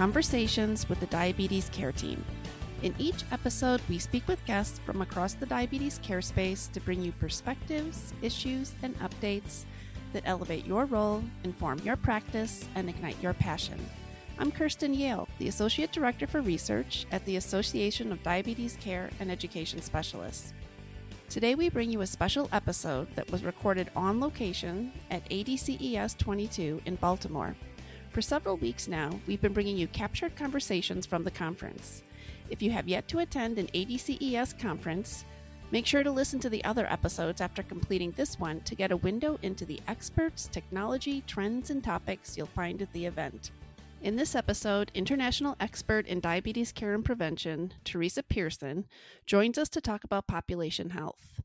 Conversations with the Diabetes Care Team. In each episode, we speak with guests from across the diabetes care space to bring you perspectives, issues, and updates that elevate your role, inform your practice, and ignite your passion. I'm Kirsten Yale, the Associate Director for Research at the Association of Diabetes Care and Education Specialists. Today, we bring you a special episode that was recorded on location at ADCES 22 in Baltimore. For several weeks now, we've been bringing you captured conversations from the conference. If you have yet to attend an ADCES conference, make sure to listen to the other episodes after completing this one to get a window into the experts, technology, trends, and topics you'll find at the event. In this episode, international expert in diabetes care and prevention, Teresa Pearson, joins us to talk about population health.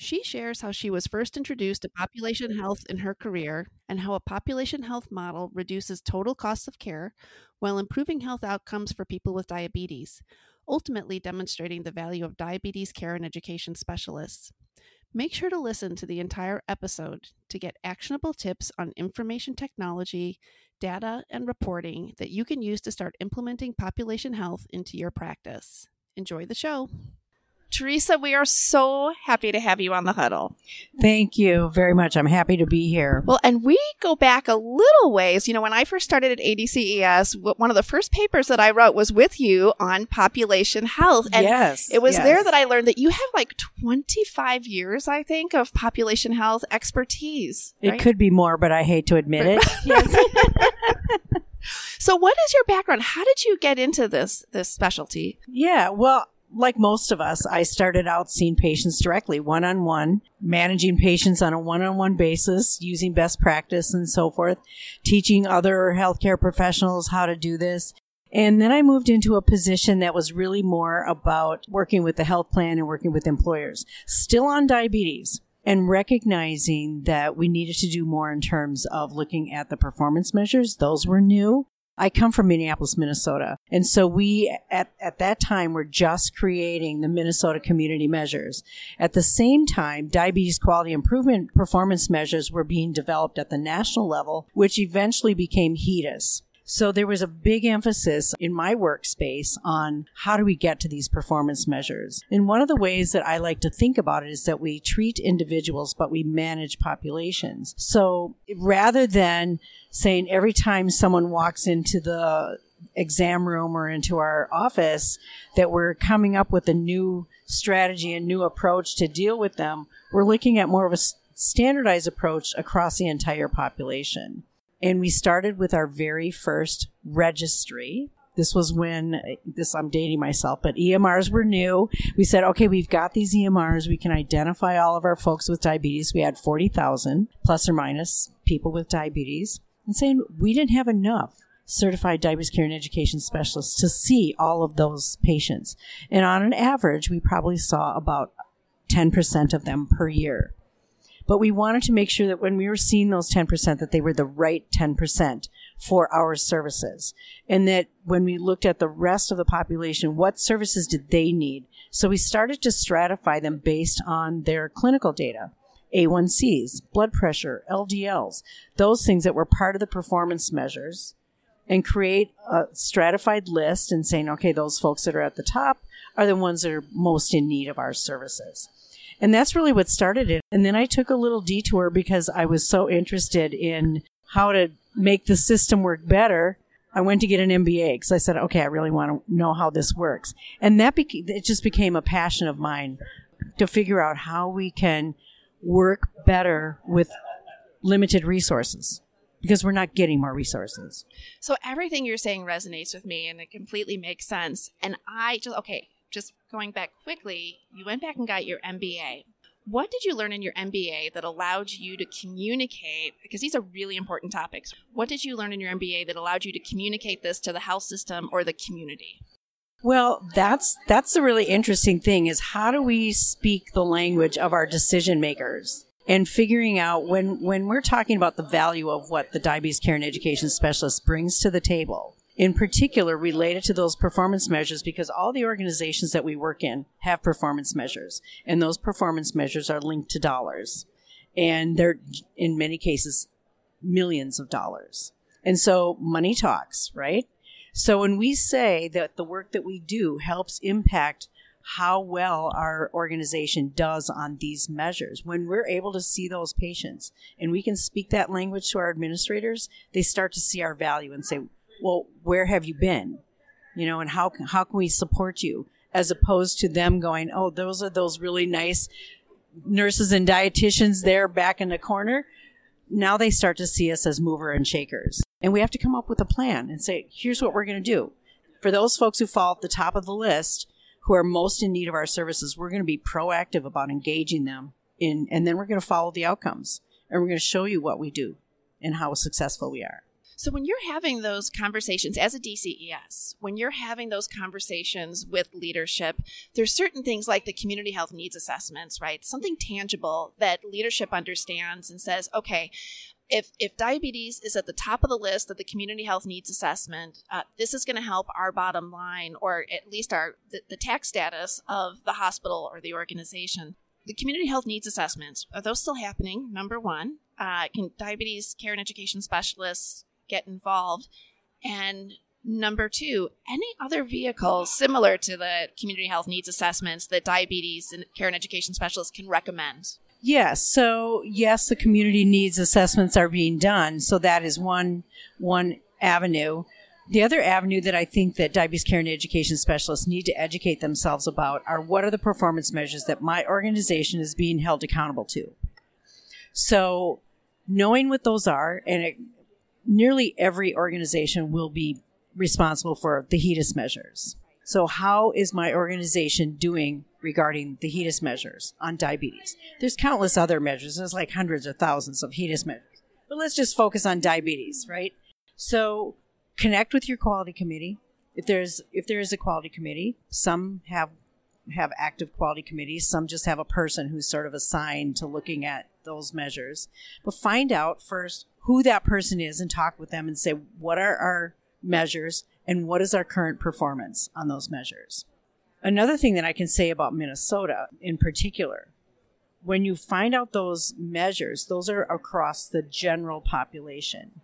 She shares how she was first introduced to population health in her career and how a population health model reduces total costs of care while improving health outcomes for people with diabetes, ultimately demonstrating the value of diabetes care and education specialists. Make sure to listen to the entire episode to get actionable tips on information technology, data, and reporting that you can use to start implementing population health into your practice. Enjoy the show. Teresa, we are so happy to have you on the huddle. Thank you very much. I'm happy to be here. Well, and we go back a little ways. You know, when I first started at ADCES, one of the first papers that I wrote was with you on population health. And yes. It was yes. there that I learned that you have like 25 years, I think, of population health expertise. Right? It could be more, but I hate to admit it. so what is your background? How did you get into this this specialty? Yeah, well, like most of us, I started out seeing patients directly, one on one, managing patients on a one on one basis, using best practice and so forth, teaching other healthcare professionals how to do this. And then I moved into a position that was really more about working with the health plan and working with employers, still on diabetes and recognizing that we needed to do more in terms of looking at the performance measures. Those were new. I come from Minneapolis, Minnesota. And so we, at, at that time, were just creating the Minnesota community measures. At the same time, diabetes quality improvement performance measures were being developed at the national level, which eventually became HEDIS. So there was a big emphasis in my workspace on how do we get to these performance measures. And one of the ways that I like to think about it is that we treat individuals, but we manage populations. So rather than saying every time someone walks into the exam room or into our office that we're coming up with a new strategy, a new approach to deal with them, we're looking at more of a standardized approach across the entire population. And we started with our very first registry. This was when uh, this I'm dating myself, but EMRs were new. We said, okay, we've got these EMRs. We can identify all of our folks with diabetes. We had 40,000 plus or minus people with diabetes and saying we didn't have enough certified diabetes care and education specialists to see all of those patients. And on an average, we probably saw about 10% of them per year. But we wanted to make sure that when we were seeing those 10%, that they were the right 10% for our services. And that when we looked at the rest of the population, what services did they need? So we started to stratify them based on their clinical data. A1Cs, blood pressure, LDLs, those things that were part of the performance measures, and create a stratified list and saying, okay, those folks that are at the top are the ones that are most in need of our services. And that's really what started it. And then I took a little detour because I was so interested in how to make the system work better. I went to get an MBA because I said, okay, I really want to know how this works. And that beca- it just became a passion of mine to figure out how we can work better with limited resources because we're not getting more resources. So everything you're saying resonates with me and it completely makes sense. And I just, okay, just going back quickly, you went back and got your MBA. What did you learn in your MBA that allowed you to communicate? Because these are really important topics. What did you learn in your MBA that allowed you to communicate this to the health system or the community? Well, that's that's the really interesting thing is how do we speak the language of our decision makers? And figuring out when when we're talking about the value of what the diabetes care and education specialist brings to the table, in particular related to those performance measures because all the organizations that we work in have performance measures and those performance measures are linked to dollars and they're in many cases millions of dollars and so money talks right so when we say that the work that we do helps impact how well our organization does on these measures. When we're able to see those patients and we can speak that language to our administrators, they start to see our value and say, well, where have you been? You know, and how, how can we support you? As opposed to them going, oh, those are those really nice nurses and dietitians there back in the corner. Now they start to see us as mover and shakers. And we have to come up with a plan and say, here's what we're going to do. For those folks who fall at the top of the list, who are most in need of our services, we're going to be proactive about engaging them in, and then we're going to follow the outcomes. And we're going to show you what we do and how successful we are. So when you're having those conversations as a DCES, when you're having those conversations with leadership, there's certain things like the community health needs assessments, right? Something tangible that leadership understands and says, okay, if if diabetes is at the top of the list of the community health needs assessment, uh, this is going to help our bottom line, or at least our the, the, tax status of the hospital or the organization. The community health needs assessments are those still happening? Number one, uh, can diabetes care and education specialists get involved. And number two, any other vehicles similar to the community health needs assessments that diabetes and care and education specialists can recommend? Yes. So yes, the community needs assessments are being done. So that is one one avenue. The other avenue that I think that diabetes care and education specialists need to educate themselves about are what are the performance measures that my organization is being held accountable to. So knowing what those are and nearly every organization will be responsible for the HEDIS measures. So, how is my organization doing regarding the HEDIS measures on diabetes? There's countless other measures. There's like hundreds or thousands of HEDIS measures. But let's just focus on diabetes, right? So, connect with your quality committee. If there's if there is a quality committee, some have have active quality committees. Some just have a person who's sort of assigned to looking at those measures. But find out first who that person is and talk with them and say, what are our measures and what is our current performance on those measures? Another thing that I can say about Minnesota in particular, when you find out those measures, those are across the general population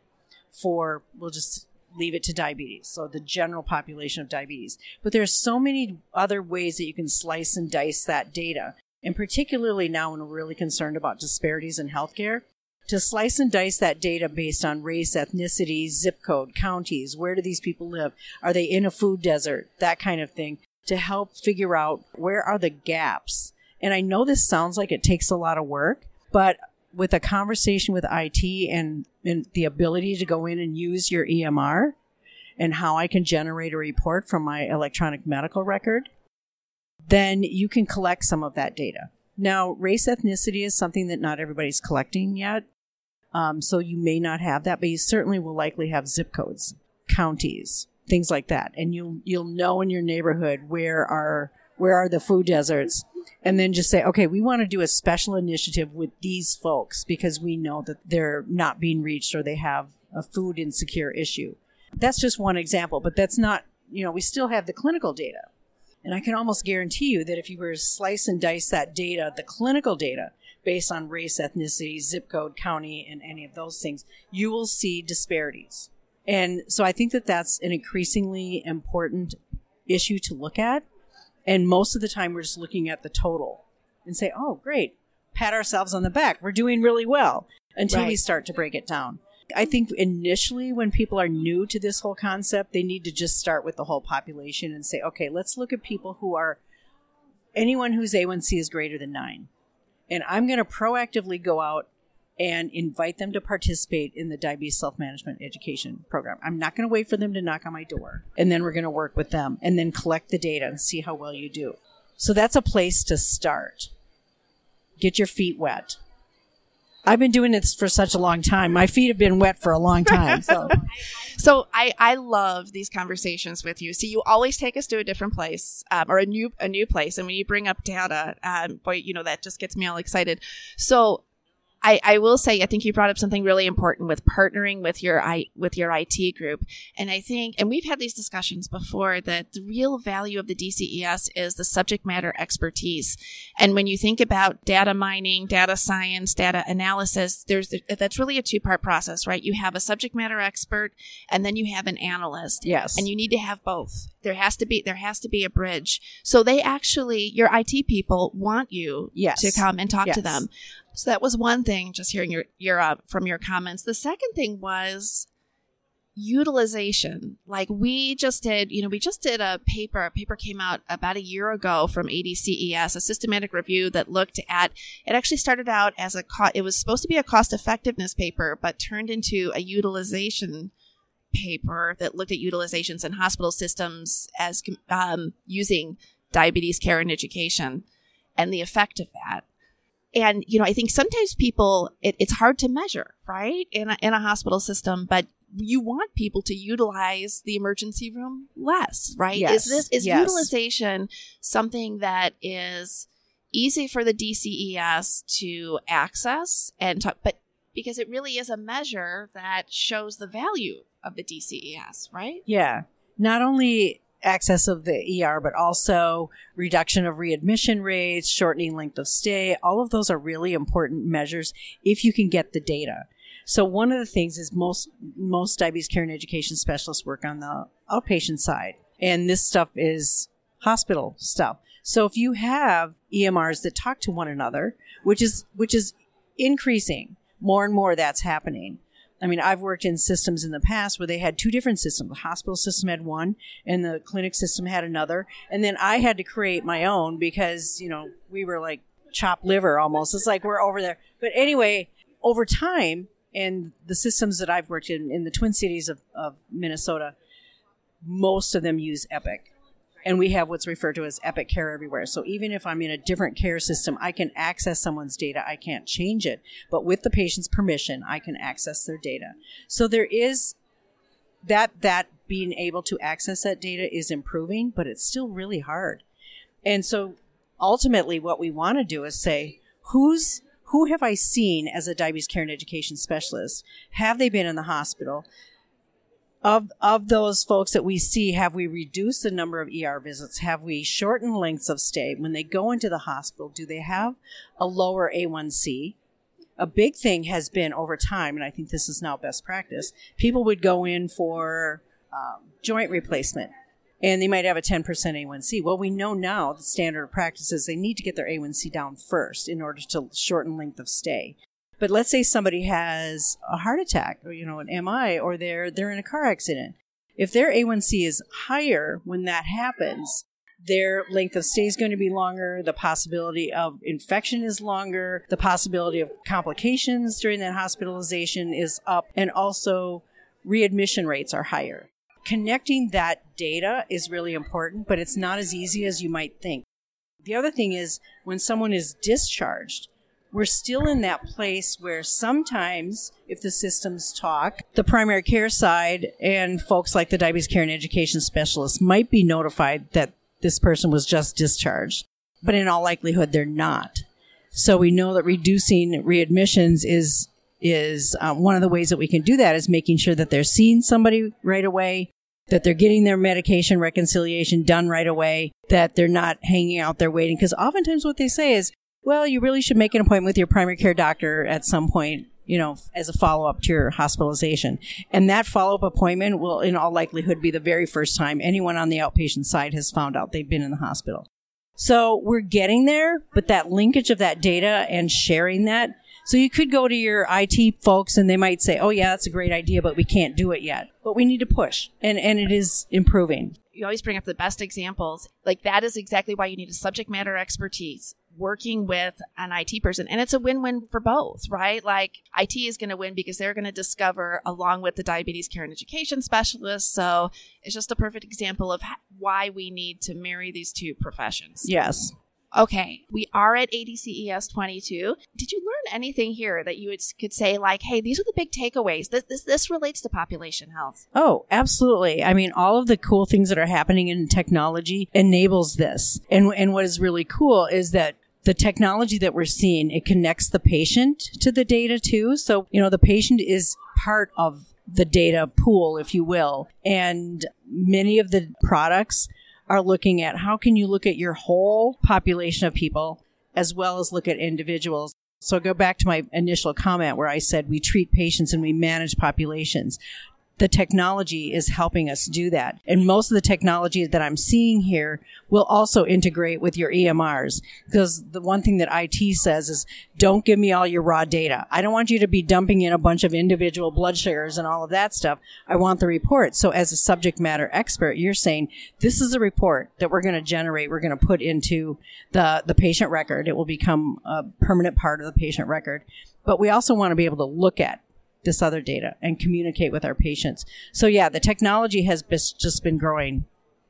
for, we'll just leave it to diabetes. So the general population of diabetes. But there are so many other ways that you can slice and dice that data. And particularly now when we're really concerned about disparities in healthcare, to slice and dice that data based on race, ethnicity, zip code, counties. Where do these people live? Are they in a food desert? That kind of thing to help figure out where are the gaps. And I know this sounds like it takes a lot of work, but with a conversation with IT and, and the ability to go in and use your EMR and how I can generate a report from my electronic medical record, then you can collect some of that data. Now, race ethnicity is something that not everybody's collecting yet. Um, so you may not have that, but you certainly will likely have zip codes, counties, things like that, and you'll you'll know in your neighborhood where are where are the food deserts, and then just say, okay, we want to do a special initiative with these folks because we know that they're not being reached or they have a food insecure issue. That's just one example, but that's not you know we still have the clinical data. And I can almost guarantee you that if you were to slice and dice that data, the clinical data, based on race, ethnicity, zip code, county, and any of those things, you will see disparities. And so I think that that's an increasingly important issue to look at. And most of the time, we're just looking at the total and say, oh, great, pat ourselves on the back. We're doing really well until right. we start to break it down. I think initially, when people are new to this whole concept, they need to just start with the whole population and say, okay, let's look at people who are anyone whose A1C is greater than nine and I'm going to proactively go out and invite them to participate in the diabetes self management education program. I'm not going to wait for them to knock on my door. And then we're going to work with them and then collect the data and see how well you do. So that's a place to start. get your feet wet. I've been doing this for such a long time. My feet have been wet for a long time. So, so I, I love these conversations with you. See, you always take us to a different place um, or a new a new place, and when you bring up data, um, boy, you know that just gets me all excited. So I, I will say I think you brought up something really important with partnering with your I with your IT group. And I think and we've had these discussions before that the real value of the DCES is the subject matter expertise. And when you think about data mining, data science, data analysis, there's that's really a two-part process, right? You have a subject matter expert and then you have an analyst. Yes. And you need to have both. There has to be there has to be a bridge. So they actually your IT people want you yes. to come and talk yes. to them. So that was one thing, just hearing your your uh, from your comments. The second thing was utilization. Like we just did, you know, we just did a paper. A paper came out about a year ago from ADCES, a systematic review that looked at. It actually started out as a it was supposed to be a cost effectiveness paper, but turned into a utilization paper that looked at utilizations in hospital systems as um, using diabetes care and education and the effect of that and you know i think sometimes people it, it's hard to measure right in a, in a hospital system but you want people to utilize the emergency room less right yes. is this is yes. utilization something that is easy for the dces to access and talk but because it really is a measure that shows the value of the dces right yeah not only access of the ER, but also reduction of readmission rates, shortening length of stay. All of those are really important measures if you can get the data. So one of the things is most most diabetes care and education specialists work on the outpatient side, and this stuff is hospital stuff. So if you have EMRs that talk to one another, which is which is increasing more and more, that's happening. I mean, I've worked in systems in the past where they had two different systems. The hospital system had one and the clinic system had another. And then I had to create my own because, you know, we were like chopped liver almost. It's like we're over there. But anyway, over time, and the systems that I've worked in, in the Twin Cities of, of Minnesota, most of them use Epic and we have what's referred to as epic care everywhere. So even if i'm in a different care system i can access someone's data. I can't change it. But with the patient's permission i can access their data. So there is that that being able to access that data is improving but it's still really hard. And so ultimately what we want to do is say who's who have i seen as a diabetes care and education specialist? Have they been in the hospital of of those folks that we see, have we reduced the number of ER visits? Have we shortened lengths of stay? When they go into the hospital, do they have a lower A1C? A big thing has been over time, and I think this is now best practice. People would go in for um, joint replacement, and they might have a 10% A1C. Well, we know now the standard of practice is they need to get their A1C down first in order to shorten length of stay. But let's say somebody has a heart attack or you know an MI or they're they're in a car accident. If their A1C is higher when that happens, their length of stay is going to be longer, the possibility of infection is longer, the possibility of complications during that hospitalization is up, and also readmission rates are higher. Connecting that data is really important, but it's not as easy as you might think. The other thing is when someone is discharged, we're still in that place where sometimes if the systems talk, the primary care side and folks like the diabetes care and education specialists might be notified that this person was just discharged, but in all likelihood they're not. So we know that reducing readmissions is is um, one of the ways that we can do that is making sure that they're seeing somebody right away, that they're getting their medication reconciliation done right away, that they're not hanging out there waiting. Because oftentimes what they say is, well, you really should make an appointment with your primary care doctor at some point, you know, as a follow up to your hospitalization. And that follow up appointment will, in all likelihood, be the very first time anyone on the outpatient side has found out they've been in the hospital. So we're getting there, but that linkage of that data and sharing that. So you could go to your IT folks and they might say, oh, yeah, that's a great idea, but we can't do it yet. But we need to push, and, and it is improving. You always bring up the best examples. Like that is exactly why you need a subject matter expertise working with an IT person. And it's a win win for both, right? Like IT is going to win because they're going to discover along with the diabetes care and education specialist. So it's just a perfect example of why we need to marry these two professions. Yes. Okay, we are at ADCES 22. Did you learn anything here that you would, could say, like, hey, these are the big takeaways? This, this, this relates to population health. Oh, absolutely. I mean, all of the cool things that are happening in technology enables this. And, and what is really cool is that the technology that we're seeing, it connects the patient to the data too. So, you know, the patient is part of the data pool, if you will. And many of the products are looking at how can you look at your whole population of people as well as look at individuals. So go back to my initial comment where I said we treat patients and we manage populations the technology is helping us do that. And most of the technology that I'm seeing here will also integrate with your EMRs. Because the one thing that IT says is don't give me all your raw data. I don't want you to be dumping in a bunch of individual blood sugars and all of that stuff. I want the report. So as a subject matter expert, you're saying this is a report that we're going to generate. We're going to put into the, the patient record. It will become a permanent part of the patient record. But we also want to be able to look at this other data and communicate with our patients. So yeah, the technology has just been growing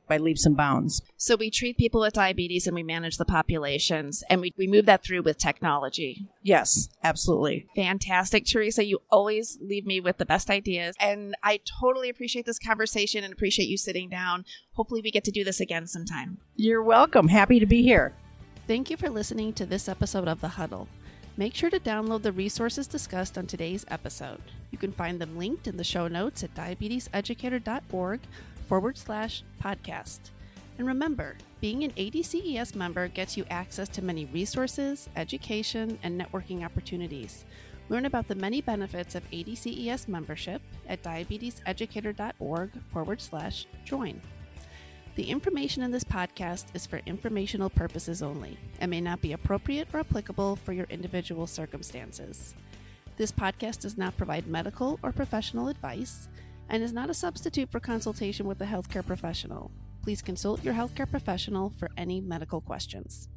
by leaps and bounds. So we treat people with diabetes and we manage the populations and we, we move that through with technology. Yes, absolutely. Fantastic. Teresa, you always leave me with the best ideas. And I totally appreciate this conversation and appreciate you sitting down. Hopefully we get to do this again sometime. You're welcome. Happy to be here. Thank you for listening to this episode of The Huddle. Make sure to download the resources discussed on today's episode. You can find them linked in the show notes at diabeteseducator.org forward slash podcast. And remember, being an ADCES member gets you access to many resources, education, and networking opportunities. Learn about the many benefits of ADCES membership at diabeteseducator.org forward slash join. The information in this podcast is for informational purposes only and may not be appropriate or applicable for your individual circumstances. This podcast does not provide medical or professional advice and is not a substitute for consultation with a healthcare professional. Please consult your healthcare professional for any medical questions.